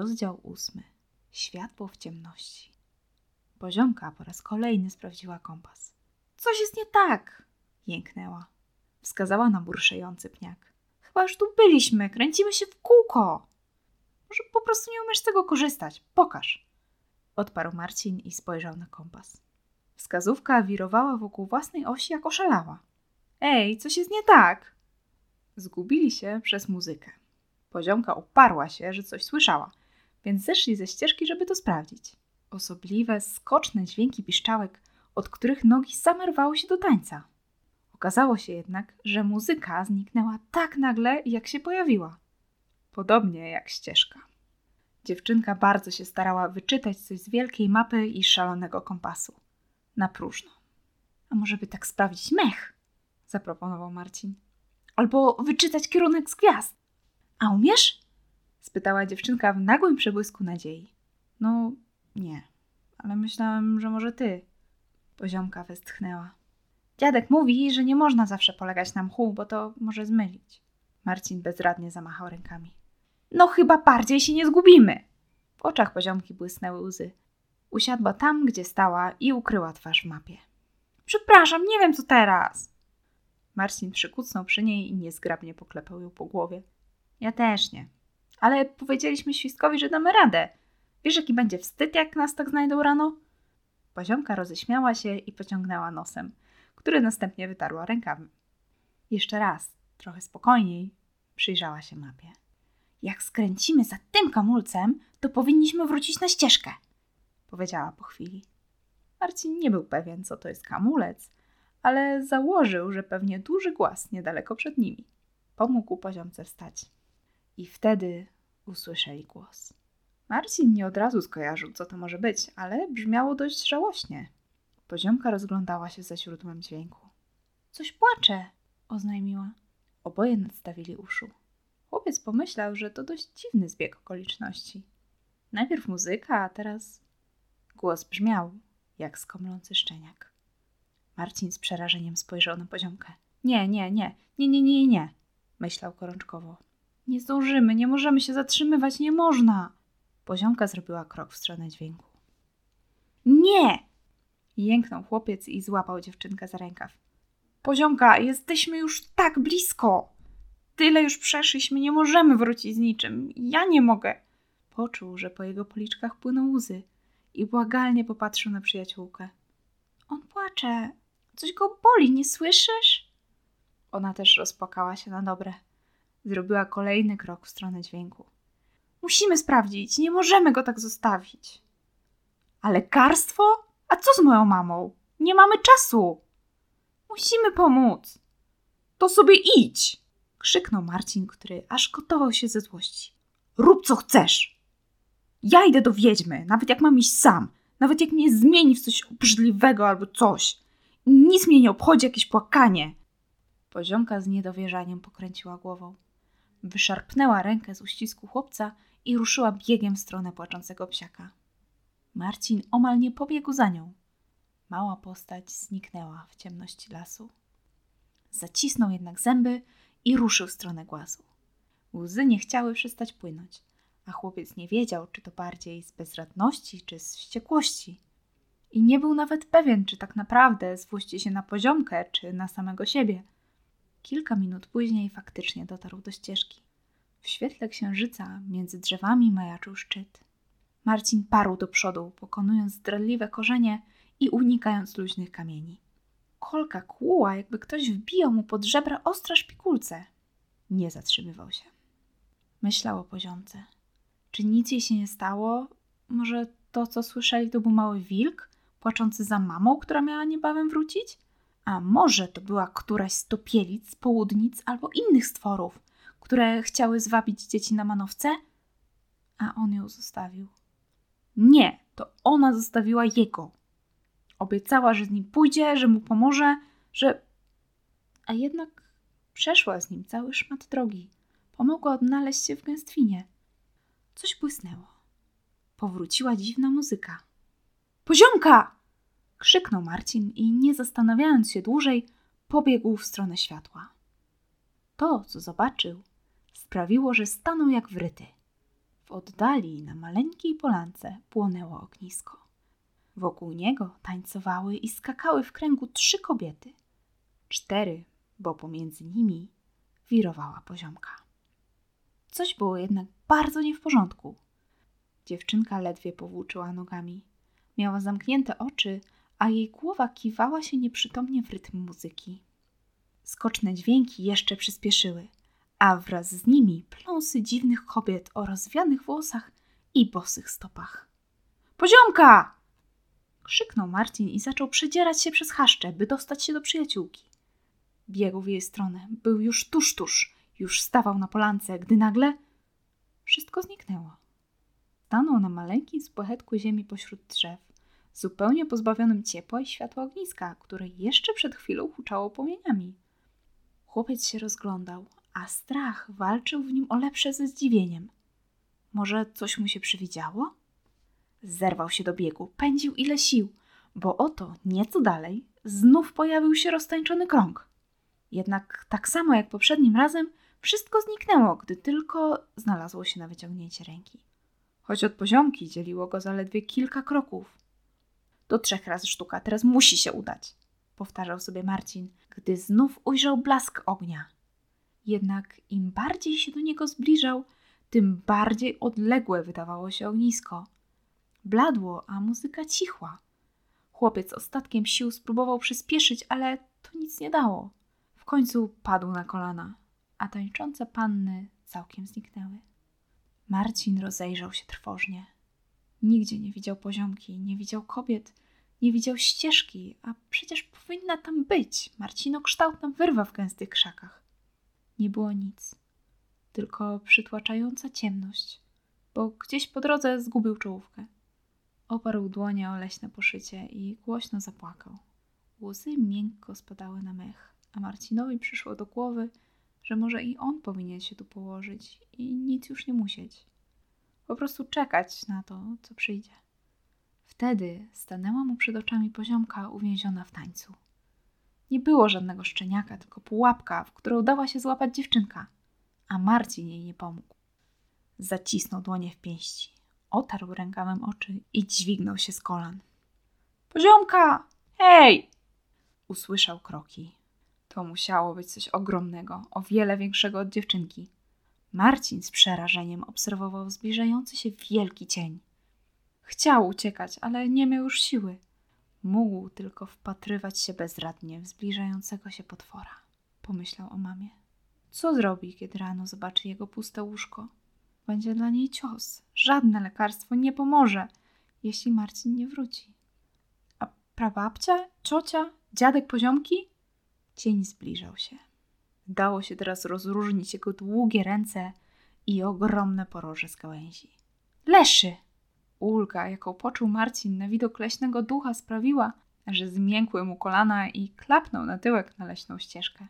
Rozdział ósmy. Światło w ciemności. Poziomka po raz kolejny sprawdziła kompas. Coś jest nie tak! Jęknęła. Wskazała na burszejący pniak. Chyba już tu byliśmy, kręcimy się w kółko. Może po prostu nie umiesz z tego korzystać. Pokaż. Odparł Marcin i spojrzał na kompas. Wskazówka wirowała wokół własnej osi jak oszalała. Ej, coś jest nie tak! Zgubili się przez muzykę. Poziomka uparła się, że coś słyszała, więc zeszli ze ścieżki, żeby to sprawdzić. Osobliwe, skoczne dźwięki piszczałek, od których nogi same rwały się do tańca. Okazało się jednak, że muzyka zniknęła tak nagle, jak się pojawiła. Podobnie jak ścieżka. Dziewczynka bardzo się starała wyczytać coś z wielkiej mapy i szalonego kompasu. Na próżno. A może by tak sprawdzić mech? Zaproponował Marcin. Albo wyczytać kierunek z gwiazd. A umiesz? Spytała dziewczynka w nagłym przebłysku nadziei. No, nie, ale myślałem, że może ty. Poziomka westchnęła. Dziadek mówi, że nie można zawsze polegać na mchu, bo to może zmylić. Marcin bezradnie zamachał rękami. No chyba bardziej się nie zgubimy. W oczach poziomki błysnęły łzy. Usiadła tam, gdzie stała i ukryła twarz w mapie. Przepraszam, nie wiem co teraz. Marcin przykucnął przy niej i niezgrabnie poklepał ją po głowie. Ja też nie. Ale powiedzieliśmy Świstkowi, że damy radę. Wiesz, jaki będzie wstyd, jak nas tak znajdą rano? Poziomka roześmiała się i pociągnęła nosem, który następnie wytarła rękawem. Jeszcze raz, trochę spokojniej, przyjrzała się mapie. Jak skręcimy za tym kamulcem, to powinniśmy wrócić na ścieżkę, powiedziała po chwili. Marcin nie był pewien, co to jest kamulec, ale założył, że pewnie duży głaz niedaleko przed nimi. Pomógł poziomce wstać. I wtedy usłyszeli głos. Marcin nie od razu skojarzył, co to może być, ale brzmiało dość żałośnie. Poziomka rozglądała się za źródłem dźwięku. Coś płacze, oznajmiła. Oboje nadstawili uszu. Chłopiec pomyślał, że to dość dziwny zbieg okoliczności. Najpierw muzyka, a teraz głos brzmiał jak skomlący szczeniak. Marcin z przerażeniem spojrzał na poziomkę. Nie, nie, nie, nie, nie, nie, nie, myślał gorączkowo. Nie zdążymy, nie możemy się zatrzymywać, nie można. Poziomka zrobiła krok w stronę dźwięku. Nie! Jęknął chłopiec i złapał dziewczynkę za rękaw. Poziomka, jesteśmy już tak blisko! Tyle już przeszliśmy, nie możemy wrócić z niczym. Ja nie mogę. Poczuł, że po jego policzkach płyną łzy i błagalnie popatrzył na przyjaciółkę. On płacze. Coś go boli, nie słyszysz? Ona też rozpłakała się na dobre. Zrobiła kolejny krok w stronę dźwięku. Musimy sprawdzić, nie możemy go tak zostawić. A lekarstwo? A co z moją mamą? Nie mamy czasu. Musimy pomóc. To sobie idź! krzyknął Marcin, który aż gotował się ze złości. Rób co chcesz. Ja idę do wiedźmy, nawet jak mam iść sam, nawet jak mnie zmieni w coś obrzydliwego albo coś. Nic mnie nie obchodzi jakieś płakanie. Poziomka z niedowierzaniem pokręciła głową. Wyszarpnęła rękę z uścisku chłopca i ruszyła biegiem w stronę płaczącego psiaka. Marcin omal nie pobiegł za nią. Mała postać zniknęła w ciemności lasu. Zacisnął jednak zęby i ruszył w stronę głazu. Łzy nie chciały przestać płynąć, a chłopiec nie wiedział, czy to bardziej z bezradności, czy z wściekłości. I nie był nawet pewien, czy tak naprawdę złości się na poziomkę, czy na samego siebie. Kilka minut później faktycznie dotarł do ścieżki. W świetle księżyca między drzewami majaczył szczyt. Marcin parł do przodu, pokonując zdradliwe korzenie i unikając luźnych kamieni. Kolka kłuła, jakby ktoś wbijał mu pod żebra ostre szpikulce. Nie zatrzymywał się. Myślał o poziomce. Czy nic jej się nie stało? Może to, co słyszeli, to był mały wilk, płaczący za mamą, która miała niebawem wrócić? A może to była któraś z topielic, południc albo innych stworów, które chciały zwabić dzieci na manowce? A on ją zostawił. Nie, to ona zostawiła jego. Obiecała, że z nim pójdzie, że mu pomoże, że. A jednak przeszła z nim cały szmat drogi. Pomogła odnaleźć się w gęstwinie. Coś błysnęło. Powróciła dziwna muzyka. Poziomka! Krzyknął Marcin i nie zastanawiając się dłużej, pobiegł w stronę światła. To, co zobaczył, sprawiło, że stanął jak wryty. W oddali na maleńkiej polance płonęło ognisko. Wokół niego tańcowały i skakały w kręgu trzy kobiety. Cztery, bo pomiędzy nimi wirowała poziomka. Coś było jednak bardzo nie w porządku. Dziewczynka ledwie powłóczyła nogami. Miała zamknięte oczy, a jej głowa kiwała się nieprzytomnie w rytm muzyki. Skoczne dźwięki jeszcze przyspieszyły, a wraz z nimi pląsy dziwnych kobiet o rozwianych włosach i bosych stopach. Poziomka! krzyknął Marcin i zaczął przedzierać się przez chaszcze, by dostać się do przyjaciółki. Biegł w jej stronę, był już tuż, tuż, już stawał na polance, gdy nagle wszystko zniknęło. Stanął na maleńkim spłachetku ziemi pośród drzew, zupełnie pozbawionym ciepła i światła ogniska, które jeszcze przed chwilą huczało płomieniami. Chłopiec się rozglądał, a strach walczył w nim o lepsze ze zdziwieniem. Może coś mu się przywidziało? Zerwał się do biegu, pędził ile sił, bo oto nieco dalej znów pojawił się roztańczony krąg. Jednak tak samo jak poprzednim razem, wszystko zniknęło, gdy tylko znalazło się na wyciągnięcie ręki. Choć od poziomki dzieliło go zaledwie kilka kroków. Do trzech razy sztuka, teraz musi się udać, powtarzał sobie Marcin, gdy znów ujrzał blask ognia. Jednak im bardziej się do niego zbliżał, tym bardziej odległe wydawało się ognisko. Bladło, a muzyka cichła. Chłopiec ostatkiem sił spróbował przyspieszyć, ale to nic nie dało. W końcu padł na kolana, a tańczące panny całkiem zniknęły. Marcin rozejrzał się trwożnie. Nigdzie nie widział poziomki, nie widział kobiet, nie widział ścieżki, a przecież powinna tam być marcinokształtna wyrwa w gęstych krzakach. Nie było nic, tylko przytłaczająca ciemność, bo gdzieś po drodze zgubił czołówkę. Oparł dłonie o leśne poszycie i głośno zapłakał. Łzy miękko spadały na mech, a Marcinowi przyszło do głowy, że może i on powinien się tu położyć i nic już nie musieć. Po prostu czekać na to, co przyjdzie. Wtedy stanęła mu przed oczami poziomka uwięziona w tańcu. Nie było żadnego szczeniaka, tylko pułapka, w którą dała się złapać dziewczynka, a Marcin jej nie pomógł. Zacisnął dłonie w pięści, otarł rękawem oczy i dźwignął się z kolan. Poziomka! Hej! Usłyszał kroki. To musiało być coś ogromnego, o wiele większego od dziewczynki. Marcin z przerażeniem obserwował zbliżający się wielki cień. Chciał uciekać, ale nie miał już siły. Mógł tylko wpatrywać się bezradnie w zbliżającego się potwora. Pomyślał o mamie. Co zrobi, kiedy rano zobaczy jego puste łóżko? Będzie dla niej cios. Żadne lekarstwo nie pomoże, jeśli Marcin nie wróci. A prababcia, ciocia, dziadek poziomki? Cień zbliżał się. Dało się teraz rozróżnić jego długie ręce i ogromne poroże z gałęzi. Leszy! Ulga, jaką poczuł Marcin na widok leśnego ducha, sprawiła, że zmiękły mu kolana i klapnął na tyłek na leśną ścieżkę.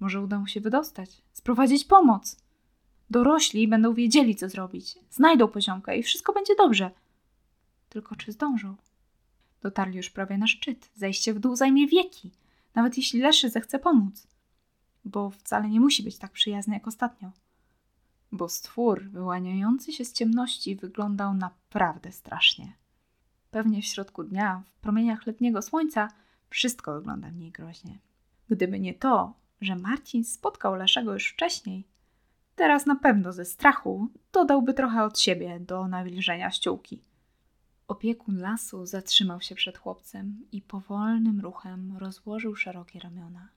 Może uda mu się wydostać, sprowadzić pomoc. Dorośli będą wiedzieli, co zrobić. Znajdą poziomkę i wszystko będzie dobrze. Tylko czy zdążą? Dotarli już prawie na szczyt. Zejście w dół zajmie wieki, nawet jeśli Leszy zechce pomóc. Bo wcale nie musi być tak przyjazny jak ostatnio bo stwór wyłaniający się z ciemności wyglądał naprawdę strasznie. Pewnie w środku dnia, w promieniach letniego słońca, wszystko wygląda mniej groźnie. Gdyby nie to, że Marcin spotkał Leszego już wcześniej, teraz na pewno ze strachu dodałby trochę od siebie do nawilżenia ściółki. Opiekun lasu zatrzymał się przed chłopcem i powolnym ruchem rozłożył szerokie ramiona.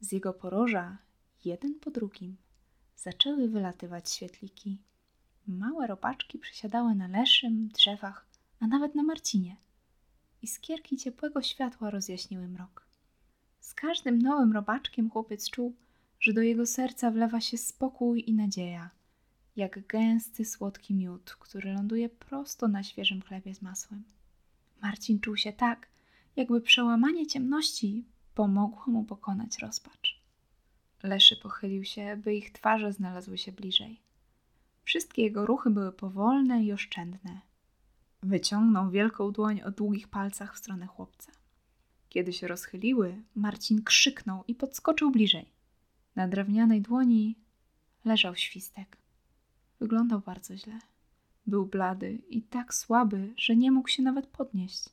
Z jego poroża, jeden po drugim, zaczęły wylatywać świetliki. Małe robaczki przysiadały na leszym, drzewach, a nawet na Marcinie. Iskierki ciepłego światła rozjaśniły mrok. Z każdym nowym robaczkiem chłopiec czuł, że do jego serca wlewa się spokój i nadzieja, jak gęsty, słodki miód, który ląduje prosto na świeżym chlebie z masłem. Marcin czuł się tak, jakby przełamanie ciemności pomogło mu pokonać rozpacz. Leszy pochylił się, by ich twarze znalazły się bliżej. Wszystkie jego ruchy były powolne i oszczędne. Wyciągnął wielką dłoń o długich palcach w stronę chłopca. Kiedy się rozchyliły, Marcin krzyknął i podskoczył bliżej. Na drewnianej dłoni leżał świstek. Wyglądał bardzo źle. Był blady i tak słaby, że nie mógł się nawet podnieść.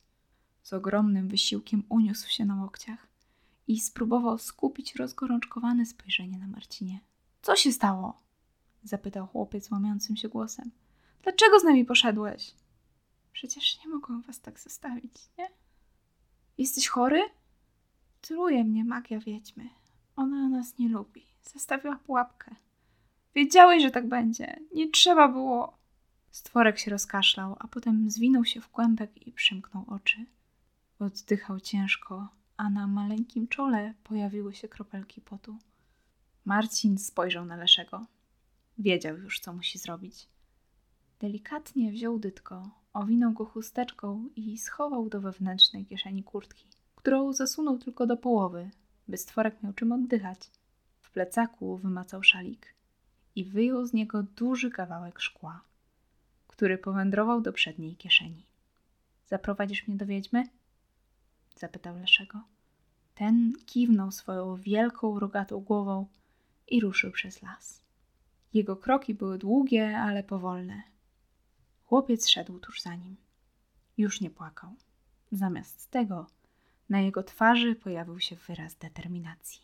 Z ogromnym wysiłkiem uniósł się na łokciach i spróbował skupić rozgorączkowane spojrzenie na Marcinie. Co się stało? zapytał chłopiec łamiącym się głosem. Dlaczego z nami poszedłeś? Przecież nie mogłam was tak zostawić, nie? Jesteś chory? Truje mnie magia wiedźmy. Ona nas nie lubi. Zastawiła pułapkę. Wiedziałeś, że tak będzie. Nie trzeba było. Stworek się rozkaszlał, a potem zwinął się w kłębek i przymknął oczy. Oddychał ciężko, a na maleńkim czole pojawiły się kropelki potu. Marcin spojrzał na Leszego. Wiedział już, co musi zrobić. Delikatnie wziął dytko, owinął go chusteczką i schował do wewnętrznej kieszeni kurtki, którą zasunął tylko do połowy, by stworek miał czym oddychać. W plecaku wymacał szalik i wyjął z niego duży kawałek szkła, który powędrował do przedniej kieszeni. Zaprowadzisz mnie do wiedźmy? Zapytał Leszego. Ten kiwnął swoją wielką, rogatą głową i ruszył przez las. Jego kroki były długie, ale powolne. Chłopiec szedł tuż za nim. Już nie płakał. Zamiast tego na jego twarzy pojawił się wyraz determinacji.